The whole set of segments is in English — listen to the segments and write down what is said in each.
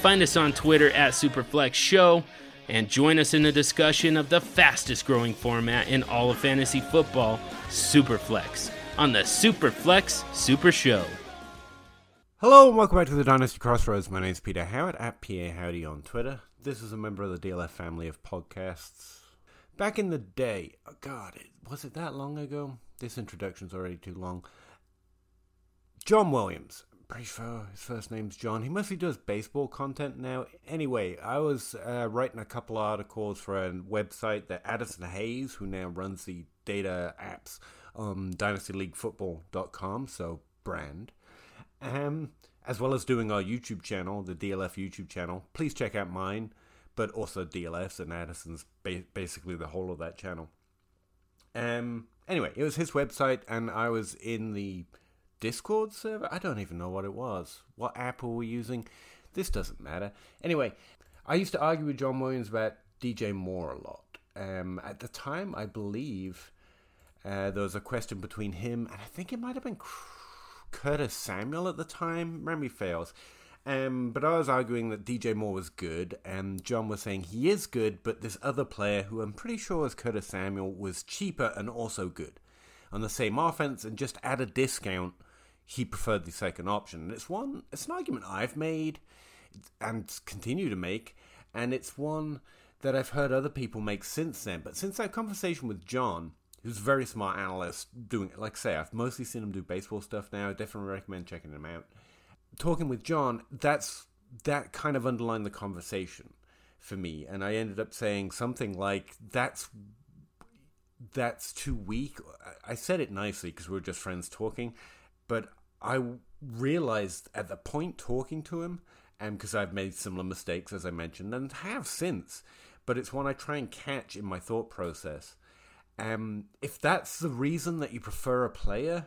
find us on Twitter at Superflex Show and join us in the discussion of the fastest growing format in all of fantasy football, Superflex, on the Superflex Super Show. Hello and welcome back to the Dynasty Crossroads. My name is Peter Howard at PA Howdy on Twitter. This is a member of the DLF family of podcasts. Back in the day, oh God, was it that long ago? This introduction's already too long. John Williams. Pretty sure his first name's John. He mostly does baseball content now. Anyway, I was uh, writing a couple articles for a website that Addison Hayes, who now runs the data apps on dynastyleaguefootball.com, so brand, um, as well as doing our YouTube channel, the DLF YouTube channel. Please check out mine, but also DLF's and Addison's, ba- basically the whole of that channel. Um, anyway, it was his website, and I was in the Discord server? I don't even know what it was. What app were we using? This doesn't matter. Anyway, I used to argue with John Williams about DJ Moore a lot. Um, at the time, I believe uh, there was a question between him and I think it might have been Curtis Samuel at the time. Memory fails. Um, but I was arguing that DJ Moore was good, and John was saying he is good, but this other player, who I'm pretty sure is Curtis Samuel, was cheaper and also good on the same offense, and just at a discount he preferred the second option. And it's one, it's an argument I've made and continue to make, and it's one that I've heard other people make since then. But since that conversation with John, who's a very smart analyst, doing like I say, I've mostly seen him do baseball stuff now. I definitely recommend checking him out. Talking with John, that's that kind of underlined the conversation for me, and I ended up saying something like, "That's that's too weak." I said it nicely because we were just friends talking, but I realized at the point talking to him, and because I've made similar mistakes as I mentioned, and have since, but it's one I try and catch in my thought process. Um, if that's the reason that you prefer a player,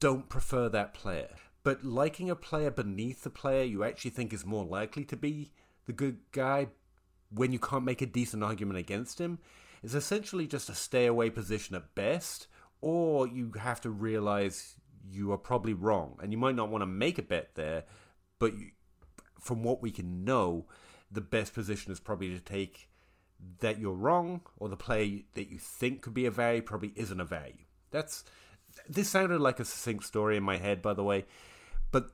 don't prefer that player. But liking a player beneath the player you actually think is more likely to be the good guy when you can't make a decent argument against him is essentially just a stay away position at best, or you have to realize you are probably wrong, and you might not want to make a bet there, but you, from what we can know, the best position is probably to take that you're wrong, or the play that you think could be a value probably isn't a value. That's this sounded like a succinct story in my head, by the way, but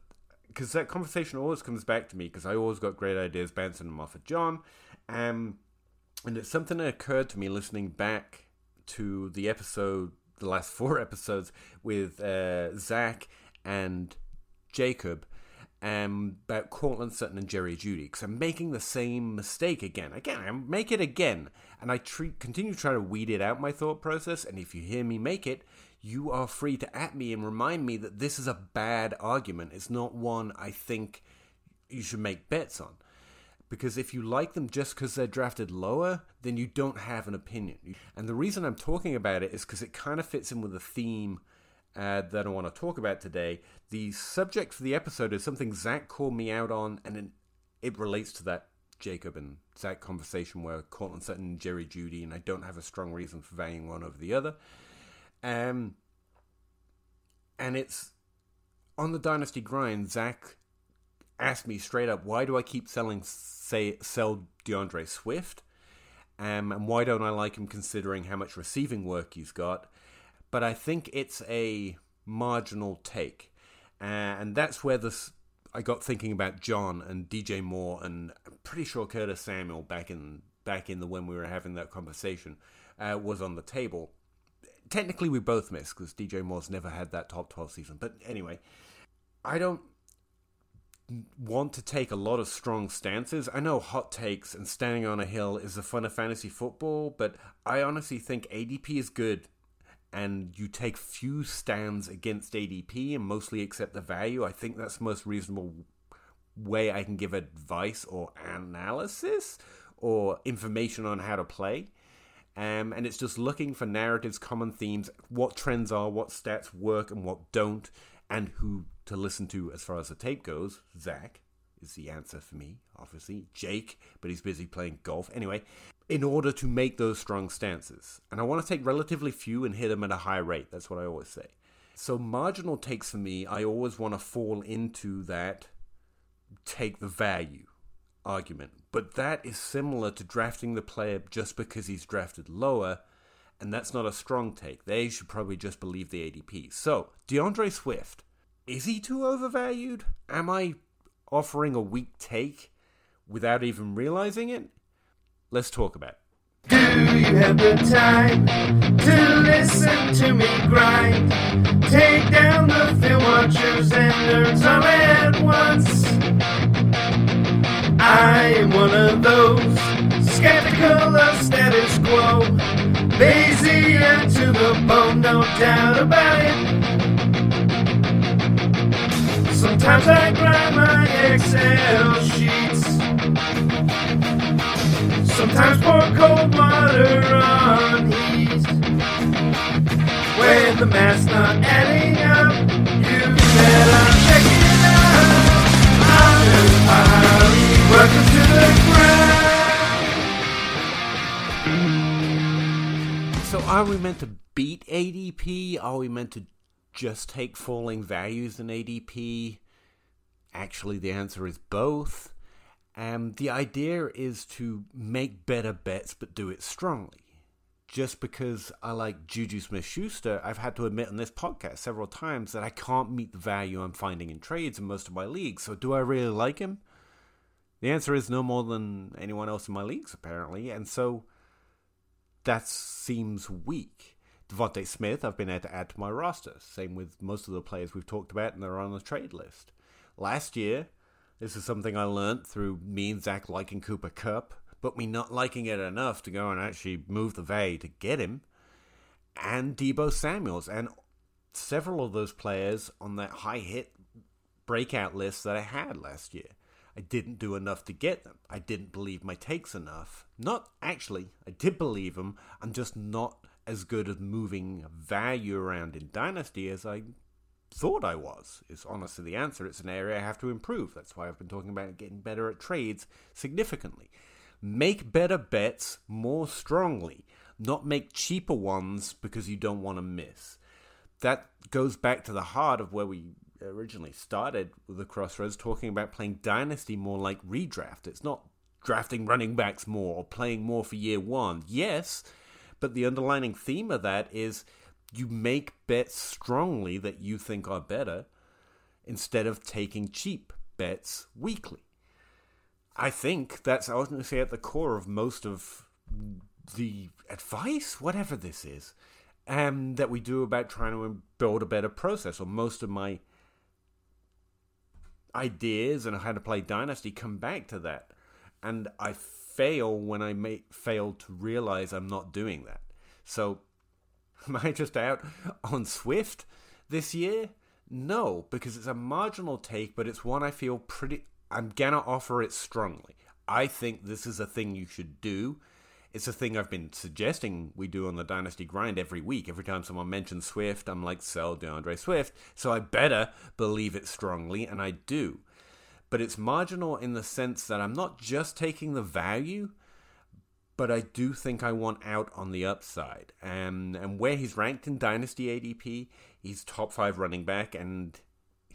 because that conversation always comes back to me because I always got great ideas bouncing them off of John, um, and it's something that occurred to me listening back to the episode the last four episodes with uh, Zach and Jacob um, about Courtland Sutton and Jerry Jeudy because I'm making the same mistake again. Again, I make it again, and I treat, continue to try to weed it out my thought process. And if you hear me make it, you are free to at me and remind me that this is a bad argument. It's not one I think you should make bets on because if you like them just because they're drafted lower, then you don't have an opinion. And the reason I'm talking about it is because it kind of fits in with the theme uh, that I want to talk about today. The subject for the episode is something Zach called me out on, and it, relates to that Jacob and Zach conversation where Courtland Sutton and Jerry Jeudy, and I don't have a strong reason for valuing one over the other. Um, and it's on the Dynasty Grind, Zach asked me straight up, why do I keep selling say sell D'Andre Swift? Um, and why don't I like him considering how much receiving work he's got? But I think it's a marginal take, uh, and that's where this I got thinking about John and DJ Moore, and I'm pretty sure Curtis Samuel back in back in the when we were having that conversation uh, was on the table. Technically, we both missed because DJ Moore's never had that top twelve season. But anyway, I don't want to take a lot of strong stances. I know hot takes and standing on a hill is the fun of fantasy football, but I honestly think ADP is good and you take few stands against ADP and mostly accept the value. I think that's the most reasonable way I can give advice or analysis or information on how to play. Um, and it's just looking for narratives, common themes, what trends are, what stats work and what don't, and who to listen to as far as the tape goes. Zach is the answer for me, obviously. Jake, but he's busy playing golf. Anyway, in order to make those strong stances. And I want to take relatively few and hit them at a high rate. That's what I always say. So, marginal takes for me, I always want to fall into that take the value argument. But that is similar to drafting the player just because he's drafted lower, and that's not a strong take. They should probably just believe the ADP. So, D'Andre Swift, is he too overvalued? Am I offering a weak take without even realizing it? Let's talk about it. Do you have the time to listen to me grind? Take down the film watchers and nerds all at once. I am one of those skeptical of status quo. Lazy and to the bone, no doubt about it. I my Excel sheets. Sometimes pour cold water on heat. When the math's not adding up, you out. I'm just to the ground. So, are we meant to beat ADP? Are we meant to just take falling values in ADP? Actually, the answer is both. And the idea is to make better bets but do it strongly. Just because I like Juju Smith Schuster, I've had to admit on this podcast several times that I can't meet the value I'm finding in trades in most of my leagues. So, do I really like him? The answer is no more than anyone else in my leagues, apparently. And so that seems weak. DeVonta Smith, I've been able to add to my roster. Same with most of the players we've talked about, and they're on the trade list. Last year, this is something I learned through me and Zach liking Cooper Kupp, but me not liking it enough to go and actually move the value to get him, and Deebo Samuels, and several of those players on that high hit breakout list that I had last year. I didn't do enough to get them. I didn't believe my takes enough. Not actually, I did believe them. I'm just not as good at moving value around in Dynasty as I thought I was. Is honestly the answer. It's an area I have to improve. That's why I've been talking about getting better at trades significantly. Make better bets more strongly, not make cheaper ones because you don't want to miss. That goes back to the heart of where we originally started with the Crossroads, talking about playing Dynasty more like redraft. It's not drafting running backs more or playing more for year one. Yes, but the underlining theme of that is you make bets strongly that you think are better instead of taking cheap bets weekly. I think that's ultimately at the core of most of the advice, whatever this is, um, that we do about trying to build a better process. Or most of my ideas and how to play Dynasty come back to that. And I fail when I may fail to realize I'm not doing that. So, am I just out on Swift this year? No, because it's a marginal take, but it's one I feel pretty. I'm gonna offer it strongly. I think this is a thing you should do. It's a thing I've been suggesting we do on the Dynasty Grind every week. Every time someone mentions Swift, I'm like, sell D'Andre Swift. So I better believe it strongly, and I do. But it's marginal in the sense that I'm not just taking the value, but I do think I want out on the upside. And and where he's ranked in Dynasty ADP, he's top five running back, and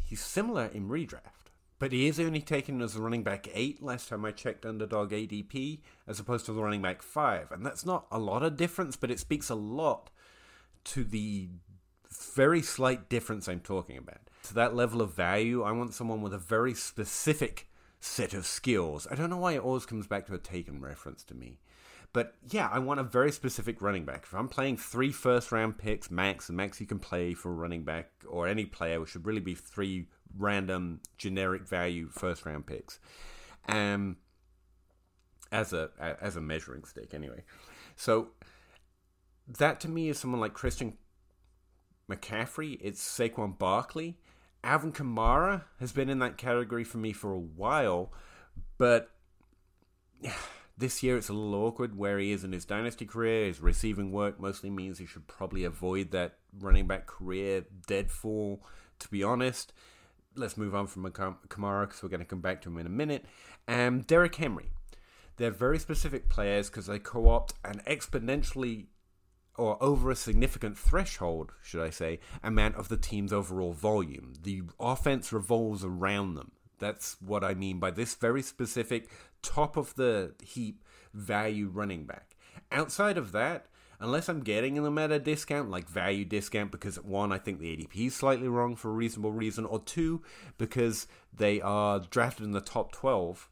he's similar in redraft. But he is only taken as a running back eight last time I checked underdog ADP, as opposed to the running back five. And that's not a lot of difference, but it speaks a lot to the very slight difference I'm talking about. To that level of value, I want someone with a very specific set of skills. I don't know why it always comes back to a taken reference to me. But yeah, I want a very specific running back. If I'm playing three first round picks max, and max you can play for a running back or any player, which should really be three random generic value first round picks. Um as a as a measuring stick anyway. So that to me is someone like Christian McCaffrey, it's Saquon Barkley, Alvin Kamara has been in that category for me for a while, but this year it's a little awkward where he is in his dynasty career. His receiving work mostly means he should probably avoid that running back career deadfall, to be honest. Let's move on from Kamara because we're going to come back to him in a minute. Um, Derrick Henry. They're very specific players because they co opt an exponentially or over a significant threshold, should I say, amount of the team's overall volume. The offense revolves around them. That's what I mean by this very specific top of the heap value running back. Outside of that, unless I'm getting them at a discount, like value discount, because one, I think the ADP is slightly wrong for a reasonable reason, or two, because they are drafted in the top 12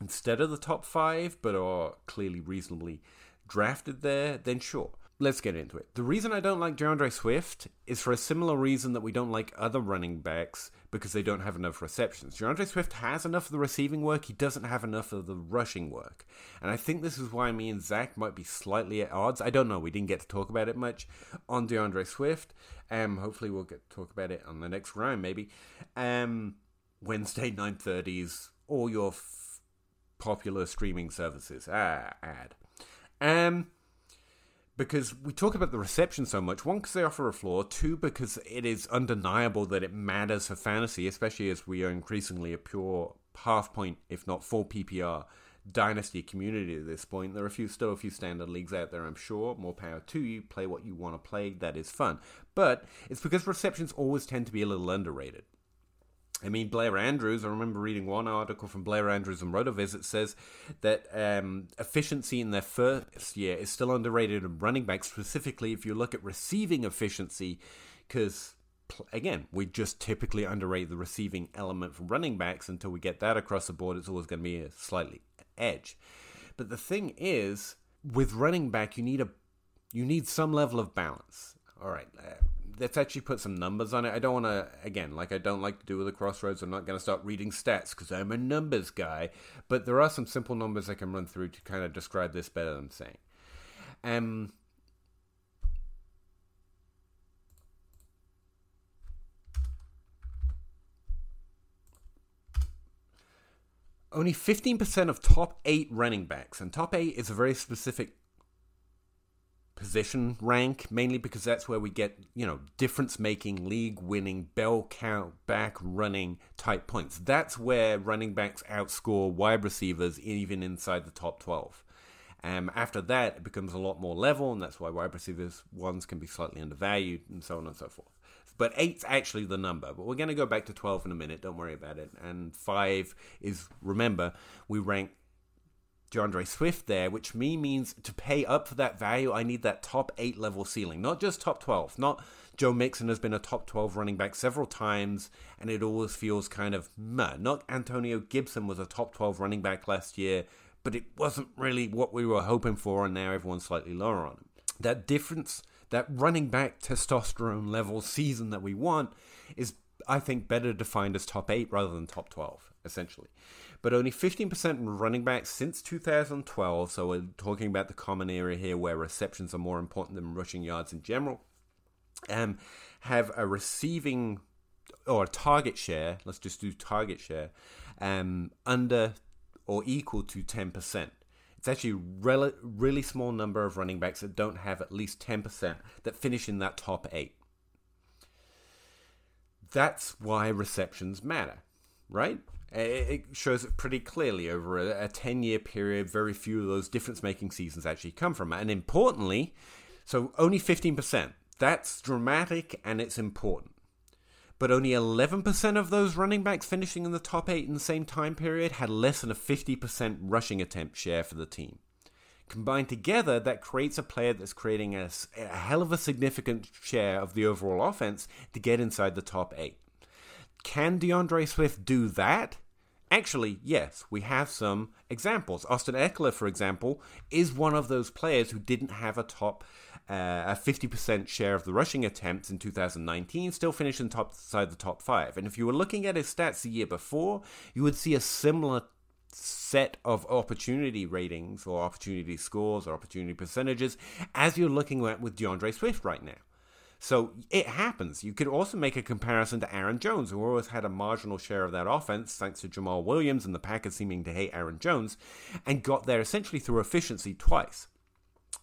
instead of the top five, but are clearly reasonably drafted there, then sure let's get into it. The reason I don't like D'Andre Swift is for a similar reason that we don't like other running backs because they don't have enough receptions. D'Andre Swift has enough of the receiving work, he doesn't have enough of the rushing work. And I think this is why me and Zach might be slightly at odds. I don't know, we didn't get to talk about it much on D'Andre Swift. Um, hopefully we'll get to talk about it on the next round, maybe. Um, Wednesday, 9.30s, all your f- popular streaming services. Ah, ad. Um, because we talk about the reception so much. One, because they offer a floor. Two, because it is undeniable that it matters for fantasy, especially as we are increasingly a pure half point, if not full PPR dynasty community at this point. There are a few, still a few standard leagues out there, I'm sure. More power to you. Play what you want to play. That is fun. But it's because receptions always tend to be a little underrated. I mean, Blair Andrews, I remember reading one article from Blair Andrews and RotoViz that says that um, efficiency in their first year is still underrated in running backs, specifically if you look at receiving efficiency, because, again, we just typically underrate the receiving element from running backs until we get that across the board. It's always going to be a slightly edge. But the thing is, with running back, you need a you need some level of balance. All right, uh, let's actually put some numbers on it. I don't want to, again, like I don't like to do with the crossroads. I'm not going to start reading stats because I'm a numbers guy. But there are some simple numbers I can run through to kind of describe this better than saying. Um, only 15% of top eight running backs, and top eight is a very specific position rank, mainly because that's where we get, you know, difference making, league winning, bell count, back running type points. That's where running backs outscore wide receivers even inside the top 12. Um, after that, it becomes a lot more level, and that's why wide receivers ones can be slightly undervalued, and so on and so forth. But eight's actually the number, but we're going to go back to 12 in a minute, don't worry about it. And five is, remember, we rank D'Andre Swift there, which me means to pay up for that value, I need that top eight level ceiling, not just top 12. Not Joe Mixon has been a top 12 running back several times, and it always feels kind of meh. Not Antonio Gibson was a top 12 running back last year, but it wasn't really what we were hoping for, and now everyone's slightly lower on him. That difference, that running back testosterone level season that we want, is, I think, better defined as top eight rather than top 12, essentially but only 15% running backs since 2012. So we're talking about the common area here where receptions are more important than rushing yards in general. Um, have a receiving or a target share, let's just do target share, um, under or equal to 10%. It's actually a rel- really small number of running backs that don't have at least 10% that finish in that top eight. That's why receptions matter, right? It shows it pretty clearly over a, 10 year period. Very few of those difference making seasons actually come from it. And importantly, so only 15%. That's dramatic and it's important. But only 11% of those running backs finishing in the top eight in the same time period had less than a 50% rushing attempt share for the team. Combined together, that creates a player that's creating a, a hell of a significant share of the overall offense to get inside the top eight. Can D'Andre Swift do that? Actually, yes, we have some examples. Austin Ekeler, for example, is one of those players who didn't have a top uh, a 50% share of the rushing attempts in 2019, still finished in top side the top five. And if you were looking at his stats the year before, you would see a similar set of opportunity ratings or opportunity scores or opportunity percentages as you're looking at with D'Andre Swift right now. So it happens. You could also make a comparison to Aaron Jones, who always had a marginal share of that offense, thanks to Jamaal Williams and the Packers seeming to hate Aaron Jones, and got there essentially through efficiency twice.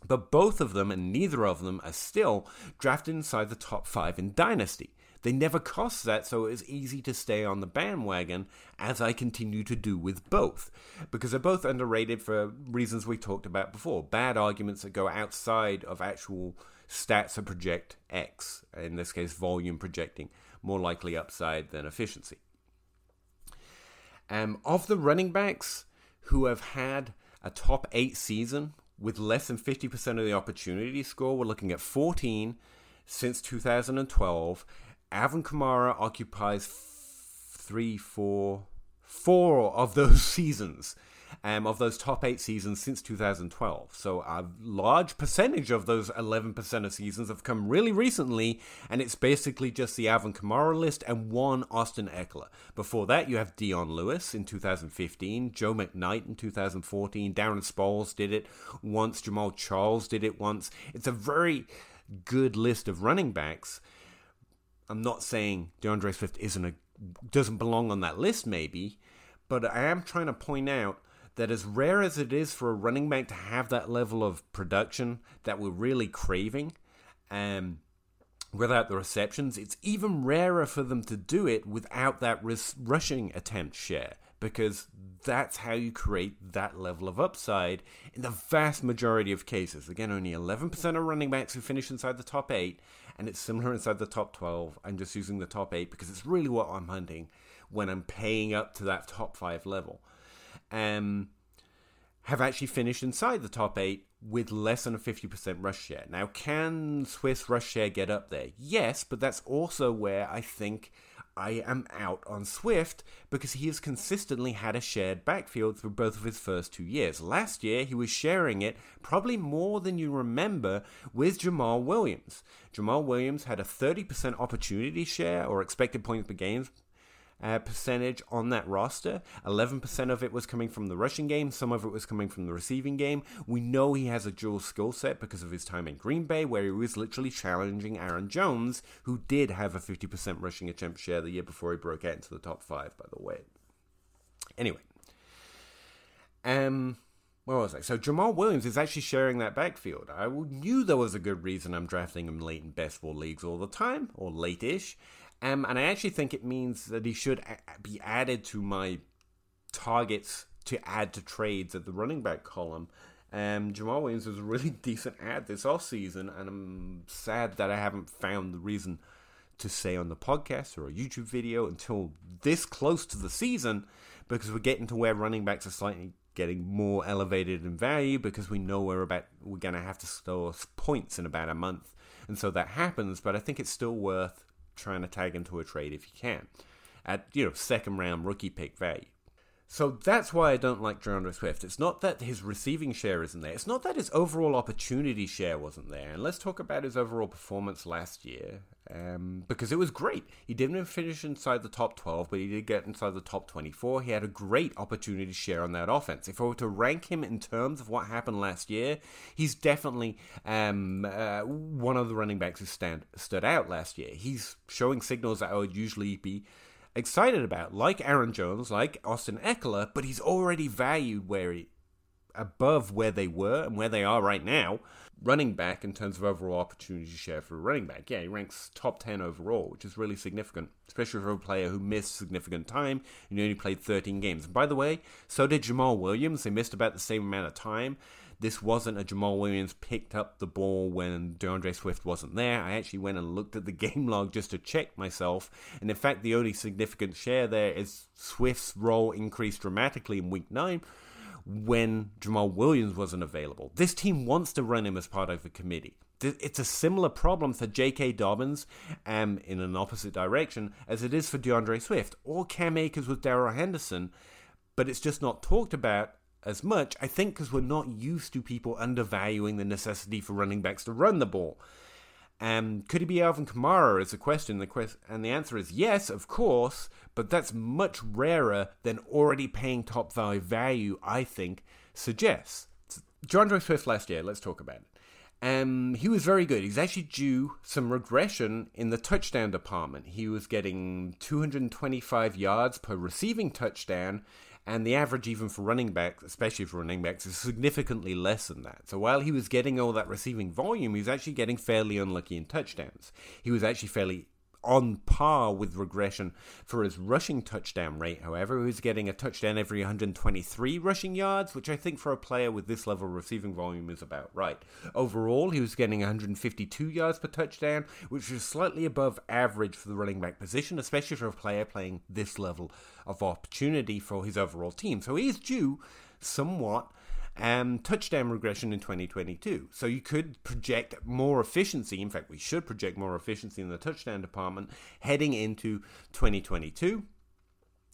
But both of them and neither of them are still drafted inside the top five in Dynasty. They never cost that, so it was easy to stay on the bandwagon, as I continue to do with both. Because they're both underrated for reasons we talked about before. Bad arguments that go outside of actual stats that project X, in this case, volume projecting, more likely upside than efficiency. Um, of the running backs who have had a top eight season with less than 50% of the opportunity score, we're looking at 14 since 2012 Alvin Kamara occupies f- three, four, four of those seasons, um, of those top eight seasons since 2012. So a large percentage of those 11% of seasons have come really recently, and it's basically just the Alvin Kamara list and one Austin Ekeler. Before that, you have Dion Lewis in 2015, Joe McKnight in 2014, Darren Sproles did it once, Jamaal Charles did it once. It's a very good list of running backs I'm not saying D'Andre Swift isn't a doesn't belong on that list, maybe, but I am trying to point out that as rare as it is for a running back to have that level of production that we're really craving, um, without the receptions, it's even rarer for them to do it without that ris- rushing attempt share because that's how you create that level of upside in the vast majority of cases. Again, only 11% of running backs who finish inside the top 8, and it's similar inside the top 12. I'm just using the top 8 because it's really what I'm hunting when I'm paying up to that top 5 level. Um, have actually finished inside the top 8 with less than a 50% rush share. Now, can Swift's rush share get up there? Yes, but that's also where I think I am out on Swift because he has consistently had a shared backfield through both of his first two years. Last year, he was sharing it probably more than you remember with Jamaal Williams. Jamaal Williams had a 30% opportunity share or expected points per game uh, percentage on that roster. 11% of it was coming from the rushing game, some of it was coming from the receiving game. We know he has a dual skill set because of his time in Green Bay, where he was literally challenging Aaron Jones, who did have a 50% rushing attempt share the year before he broke out into the top five, by the way. Anyway. Um. Where was I? So Jamaal Williams is actually sharing that backfield. I knew there was a good reason I'm drafting him late in best ball leagues all the time, or late-ish. Um, and I actually think it means that he should a- be added to my targets to add to trades at the running back column. Um, Jamaal Williams was a really decent ad this off season, and I'm sad that I haven't found the reason to say on the podcast or a YouTube video until this close to the season because we're getting to where running backs are slightly getting more elevated in value because we know we're about we're going to have to store points in about a month and so that happens but i think it's still worth trying to tag into a trade if you can at you know second round rookie pick value. So that's why I don't like D'Andre Swift. It's not that his receiving share isn't there. It's not that his overall opportunity share wasn't there. And let's talk about his overall performance last year, um, because it was great. He didn't finish inside the top 12, but he did get inside the top 24. He had a great opportunity share on that offense. If I were to rank him in terms of what happened last year, he's definitely um, uh, one of the running backs who stand, stood out last year. He's showing signals that I would usually be excited about, like Aaron Jones, like Austin Ekeler, but he's already valued where he above where they were and where they are right now. Running back in terms of overall opportunity share for a running back. Yeah, he ranks top 10 overall, which is really significant, especially for a player who missed significant time and only played 13 games. And by the way, so did Jamaal Williams. They missed about the same amount of time this wasn't a Jamaal Williams picked up the ball when D'Andre Swift wasn't there. I actually went and looked at the game log just to check myself. And in fact, the only significant share there is Swift's role increased dramatically in week nine when Jamaal Williams wasn't available. This team wants to run him as part of a committee. It's a similar problem for J.K. Dobbins um, in an opposite direction as it is for D'Andre Swift or Cam Akers with Darrell Henderson, but it's just not talked about as much, I think because we're not used to people undervaluing the necessity for running backs to run the ball. Um, could he be Alvin Kamara is a question. The quest- and the answer is yes, of course, but that's much rarer than already paying top value value, I think, suggests. D'Andre Swift last year, let's talk about it. Um, he was very good. He's actually due some regression in the touchdown department. He was getting 225 yards per receiving touchdown, and the average, even for running backs, especially for running backs, is significantly less than that. So while he was getting all that receiving volume, he was actually getting fairly unlucky in touchdowns. He was actually fairly on par with regression for his rushing touchdown rate. However, he was getting a touchdown every 123 rushing yards, which I think for a player with this level of receiving volume is about right. Overall, he was getting 152 yards per touchdown, which is slightly above average for the running back position, especially for a player playing this level of opportunity for his overall team. So he is due somewhat um, touchdown regression in 2022. So you could project more efficiency. In fact, we should project more efficiency in the touchdown department heading into 2022.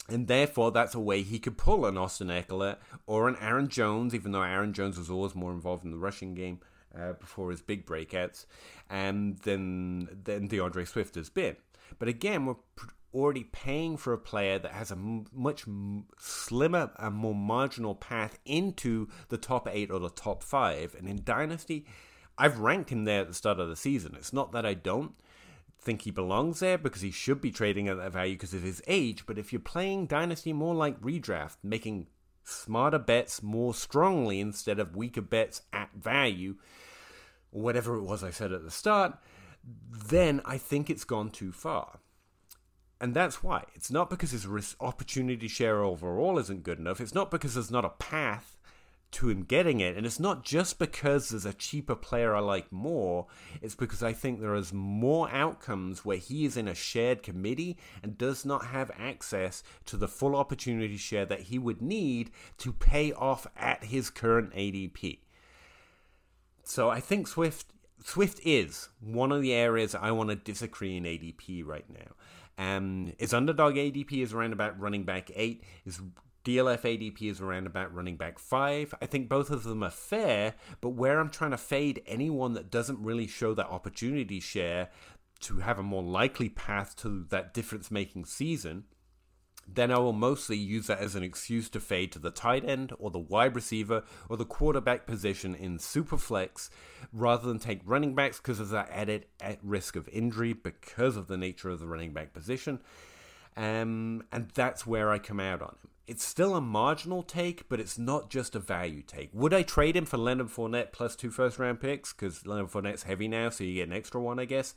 And therefore, that's a way he could pull an Austin Ekeler or an Aaron Jones, even though Aaron Jones was always more involved in the rushing game uh, before his big breakouts, and then than D'Andre Swift has been. But again, we're already paying for a player that has a much slimmer and more marginal path into the top eight or the top five. And in Dynasty, I've ranked him there at the start of the season. It's not that I don't think he belongs there because he should be trading at that value because of his age. But if you're playing Dynasty more like redraft, making smarter bets more strongly instead of weaker bets at value, whatever it was I said at the start, then I think it's gone too far. And that's why. It's not because his opportunity share overall isn't good enough. It's not because there's not a path to him getting it. And it's not just because there's a cheaper player I like more. It's because I think there is more outcomes where he is in a shared committee and does not have access to the full opportunity share that he would need to pay off at his current ADP. So I think Swift Swift is one of the areas I want to disagree in ADP right now. Um, his underdog ADP is around about running back eight. His DLF ADP is around about running back five. I think both of them are fair, but where I'm trying to fade anyone that doesn't really show that opportunity share to have a more likely path to that difference making season then I will mostly use that as an excuse to fade to the tight end or the wide receiver or the quarterback position in Superflex rather than take running backs because of that added at risk of injury because of the nature of the running back position. Um, and that's where I come out on him. It's still a marginal take, but it's not just a value take. Would I trade him for Leonard Fournette plus two first round picks? Because Leonard Fournette's heavy now, so you get an extra one, I guess,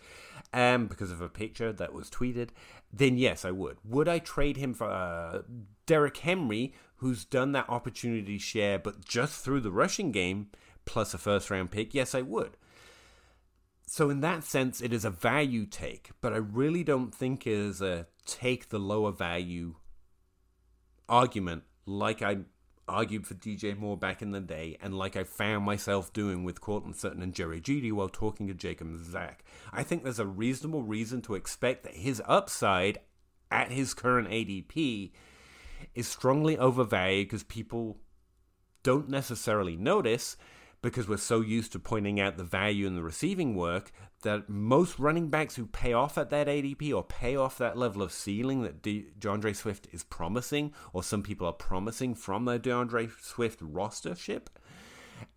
um, because of a picture that was tweeted. Then yes, I would. Would I trade him for uh, Derrick Henry, who's done that opportunity share, but just through the rushing game plus a first round pick? Yes, I would. So in that sense, it is a value take, but I really don't think it is a take the lower value argument like I argued for DJ Moore back in the day and like I found myself doing with Courtland Sutton and Jerry Jeudy while talking to Jacob Zach. I think there's a reasonable reason to expect that his upside at his current ADP is strongly overvalued because people don't necessarily notice because we're so used to pointing out the value in the receiving work that most running backs who pay off at that ADP or pay off that level of ceiling that De- D'Andre Swift is promising, or some people are promising from their D'Andre Swift rostership,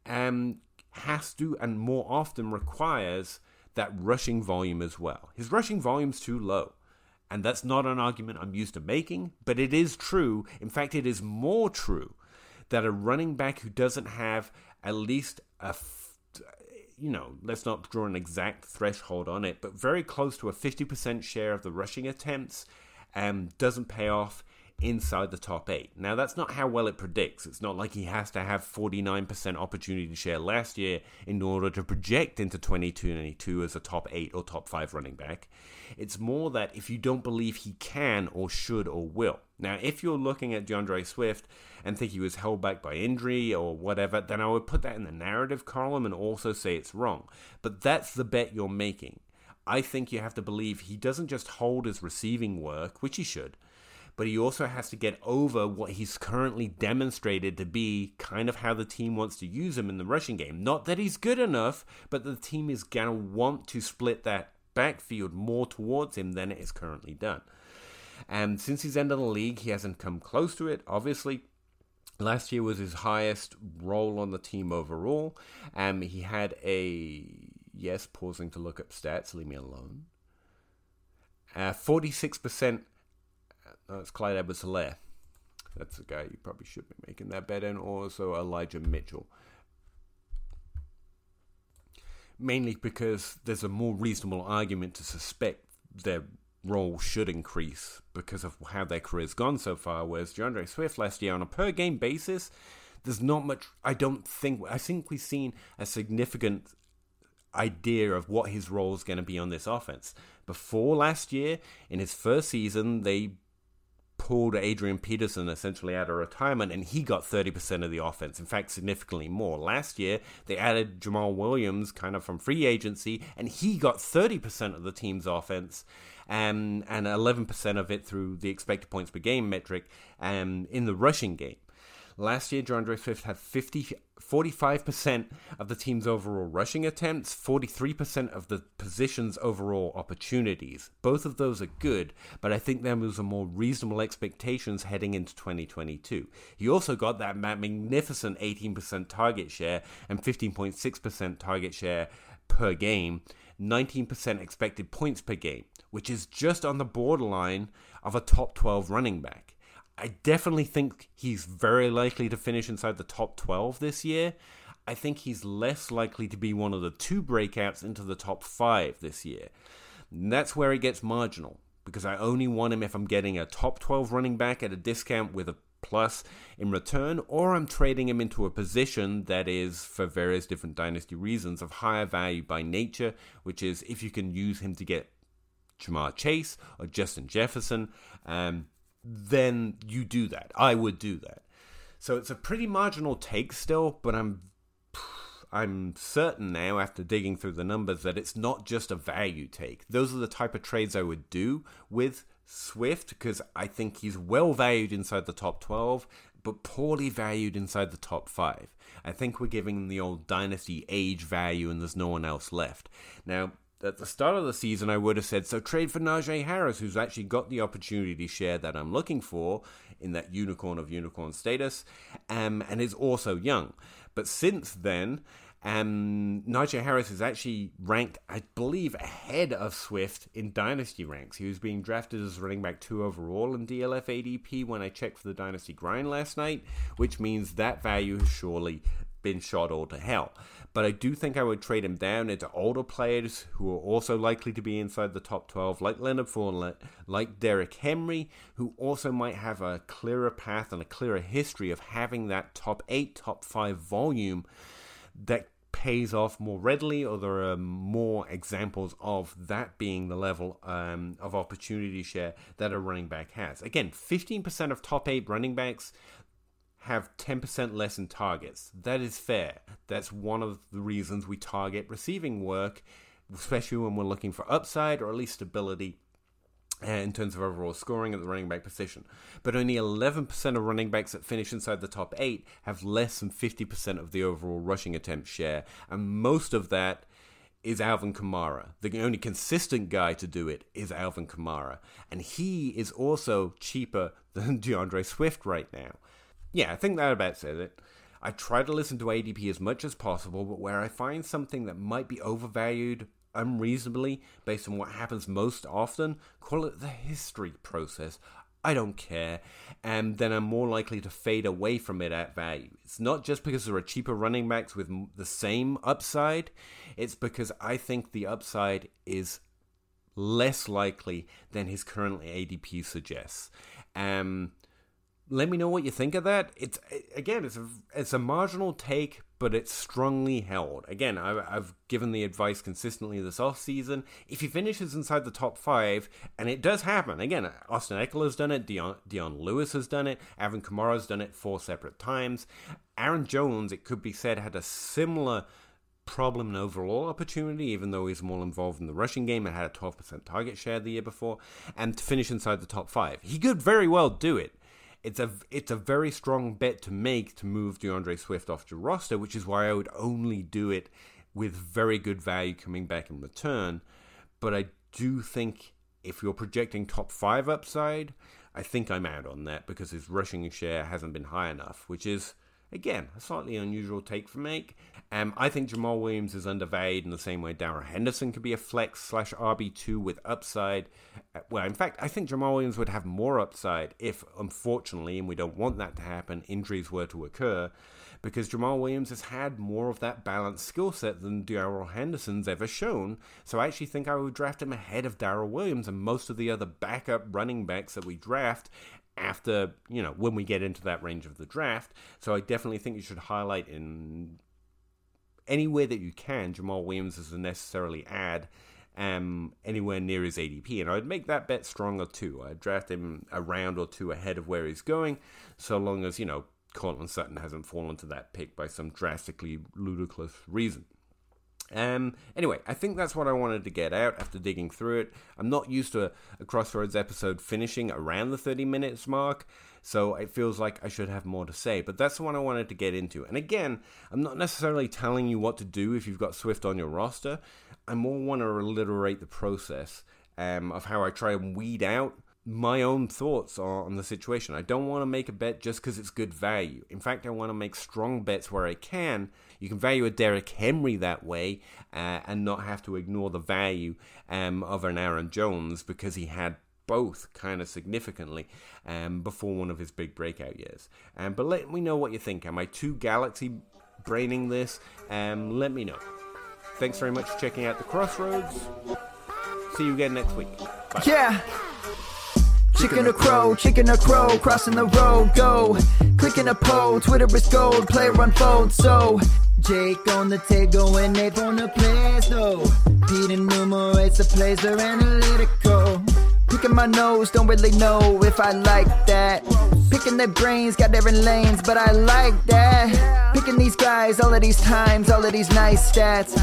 um, has to and more often requires that rushing volume as well. His rushing volume's too low. And that's not an argument I'm used to making, but it is true. In fact, it is more true that a running back who doesn't have at least a you know, let's not draw an exact threshold on it, but very close to a 50% share of the rushing attempts um, doesn't pay off inside the top eight. Now, that's not how well it predicts. It's not like he has to have 49% opportunity share last year in order to project into 2022 as a top eight or top five running back. It's more that if you don't believe he can or should or will. Now, if you're looking at D'Andre Swift and think he was held back by injury or whatever, then I would put that in the narrative column and also say it's wrong. But that's the bet you're making. I think you have to believe he doesn't just hold his receiving work, which he should, but he also has to get over what he's currently demonstrated to be kind of how the team wants to use him in the rushing game. Not that he's good enough, but the team is going to want to split that backfield more towards him than it is currently done. And since he's entered the league, he hasn't come close to it, obviously. Last year was his highest role on the team overall. Um, he had a yes, pausing to look up stats. Leave me alone. Uh, Forty-six percent. No, it's Clyde Edwards-Helaire. That's the guy you probably should be making that bet in. Also Elijah Mitchell. Mainly because there's a more reasonable argument to suspect their role should increase because of how their career's gone so far. Whereas D'Andre Swift last year, on a per game basis, there's not much. I don't think. I think we've seen a significant idea of what his role is going to be on this offense. Before last year, in his first season, they pulled Adrian Peterson essentially out of retirement, and he got 30% of the offense. In fact, significantly more. Last year, they added Jamaal Williams kind of from free agency, and he got 30% of the team's offense. Um, and 11% of it through the expected points per game metric um, in the rushing game. Last year, D'Andre Swift had 50, 45% of the team's overall rushing attempts, 43% of the position's overall opportunities. Both of those are good, but I think there was a more reasonable expectations heading into 2022. He also got that magnificent 18% target share and 15.6% target share per game, 19% expected points per game, which is just on the borderline of a top 12 running back. I definitely think he's very likely to finish inside the top 12 this year. I think he's less likely to be one of the two breakouts into the top five this year. And that's where it gets marginal because I only want him if I'm getting a top 12 running back at a discount with a plus in return, or I'm trading him into a position that is, for various different dynasty reasons, of higher value by nature, which is if you can use him to get Ja'Marr Chase or Justin Jefferson. Um, then you do that. I would do that. So it's a pretty marginal take still, but I'm I'm certain now after digging through the numbers that it's not just a value take. Those are the type of trades I would do with Swift because I think he's well valued inside the top 12 but poorly valued inside the top 5. I think we're giving the old dynasty age value and there's no one else left. Now, at the start of the season, I would have said, so trade for Najee Harris, who's actually got the opportunity share that I'm looking for in that unicorn of unicorn status, um, and is also young. But since then, um, Najee Harris is actually ranked, I believe, ahead of Swift in dynasty ranks. He was being drafted as running back two overall in DLF ADP when I checked for the dynasty grind last night, which means that value has surely been shot all to hell. But I do think I would trade him down into older players who are also likely to be inside the top 12, like Leonard Fournette, like Derrick Henry, who also might have a clearer path and a clearer history of having that top 8, top 5 volume that pays off more readily, or there are more examples of that being the level um, of opportunity share that a running back has. Again, 15% of top 8 running backs have 10% less in targets. That is fair. That's one of the reasons we target receiving work, especially when we're looking for upside or at least stability uh, in terms of overall scoring at the running back position. But only 11% of running backs that finish inside the top 8 have less than 50% of the overall rushing attempt share, and most of that is Alvin Kamara. The only consistent guy to do it is Alvin Kamara, and he is also cheaper than D'Andre Swift right now. Yeah, I think that about says it. I try to listen to ADP as much as possible, but where I find something that might be overvalued unreasonably based on what happens most often, call it the history process. I don't care, and then I'm more likely to fade away from it at value. It's not just because there are cheaper running backs with the same upside, it's because I think the upside is less likely than his current ADP suggests. Um, let me know what you think of that. It's again, it's a it's a marginal take, but it's strongly held. Again, I, have given the advice consistently this off season. If he finishes inside the top five, and it does happen, again, Austin Ekeler has done it, Dion, Dion Lewis has done it, Alvin Kamara has done it four separate times. Aaron Jones, it could be said, had a similar problem and overall opportunity, even though he's more involved in the rushing game and had a 12% target share the year before, and to finish inside the top five. He could very well do it it's a it's a very strong bet to make to move D'Andre Swift off your roster, which is why I would only do it with very good value coming back in return. But I do think if you're projecting top five upside, I think I'm out on that because his rushing share hasn't been high enough, which is again a slightly unusual take for make. Um, I think Jamaal Williams is undervalued in the same way Darrell Henderson could be a flex slash RB two with upside. Uh, well, in fact, I think Jamaal Williams would have more upside if, unfortunately, and we don't want that to happen, injuries were to occur because Jamaal Williams has had more of that balanced skill set than Darrell Henderson's ever shown. So I actually think I would draft him ahead of Darrell Williams and most of the other backup running backs that we draft after, you know, when we get into that range of the draft. So I definitely think you should highlight in anywhere that you can Jamaal Williams as a necessarily add um, anywhere near his ADP. And I'd make that bet stronger too. I'd draft him a round or two ahead of where he's going, so long as, you know, Courtland Sutton hasn't fallen to that pick by some drastically ludicrous reason. Um, anyway, I think that's what I wanted to get out after digging through it. I'm not used to a, a, Crossroads episode finishing around the 30 minutes mark, so it feels like I should have more to say, but that's the one I wanted to get into. And again, I'm not necessarily telling you what to do if you've got Swift on your roster. I more want to alliterate the process um, of how I try and weed out my own thoughts on the situation. I don't want to make a bet just because it's good value. In fact, I want to make strong bets where I can. You can value a Derrick Henry that way uh, and not have to ignore the value um, of an Aaron Jones because he had both kind of significantly um, before one of his big breakout years. Um, but let me know what you think. Am I too galaxy braining this? Um, let me know. Thanks very much for checking out the Crossroads. See you again next week. Bye. Yeah. Chicken or crow, chicken or crow, crossing the road, go. Clicking a pole, Twitter is gold, player unfold, so. Jake on the table and Nate on the place, though. Pete enumerates the plays, they're analytical. Picking my nose, don't really know if I like that. Picking their brains, got different lanes, but I like that. Picking these guys, all of these times, all of these nice stats.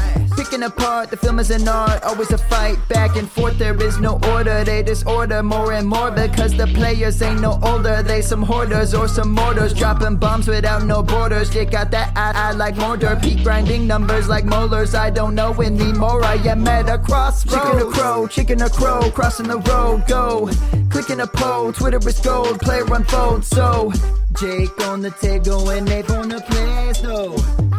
Picking apart, the film is an art, always a fight back and forth. There is no order, they disorder more and more because the players ain't no older. They some hoarders or some mortars, dropping bombs without no borders. They got that I, I like mortar, peak grinding numbers like molars. I don't know anymore, I am at a crossroads. Chicken or crow, chicken or crow, crossing the road, go. Clicking a pole, Twitter is gold, player unfold so Jake on the table and Nate on the place, though.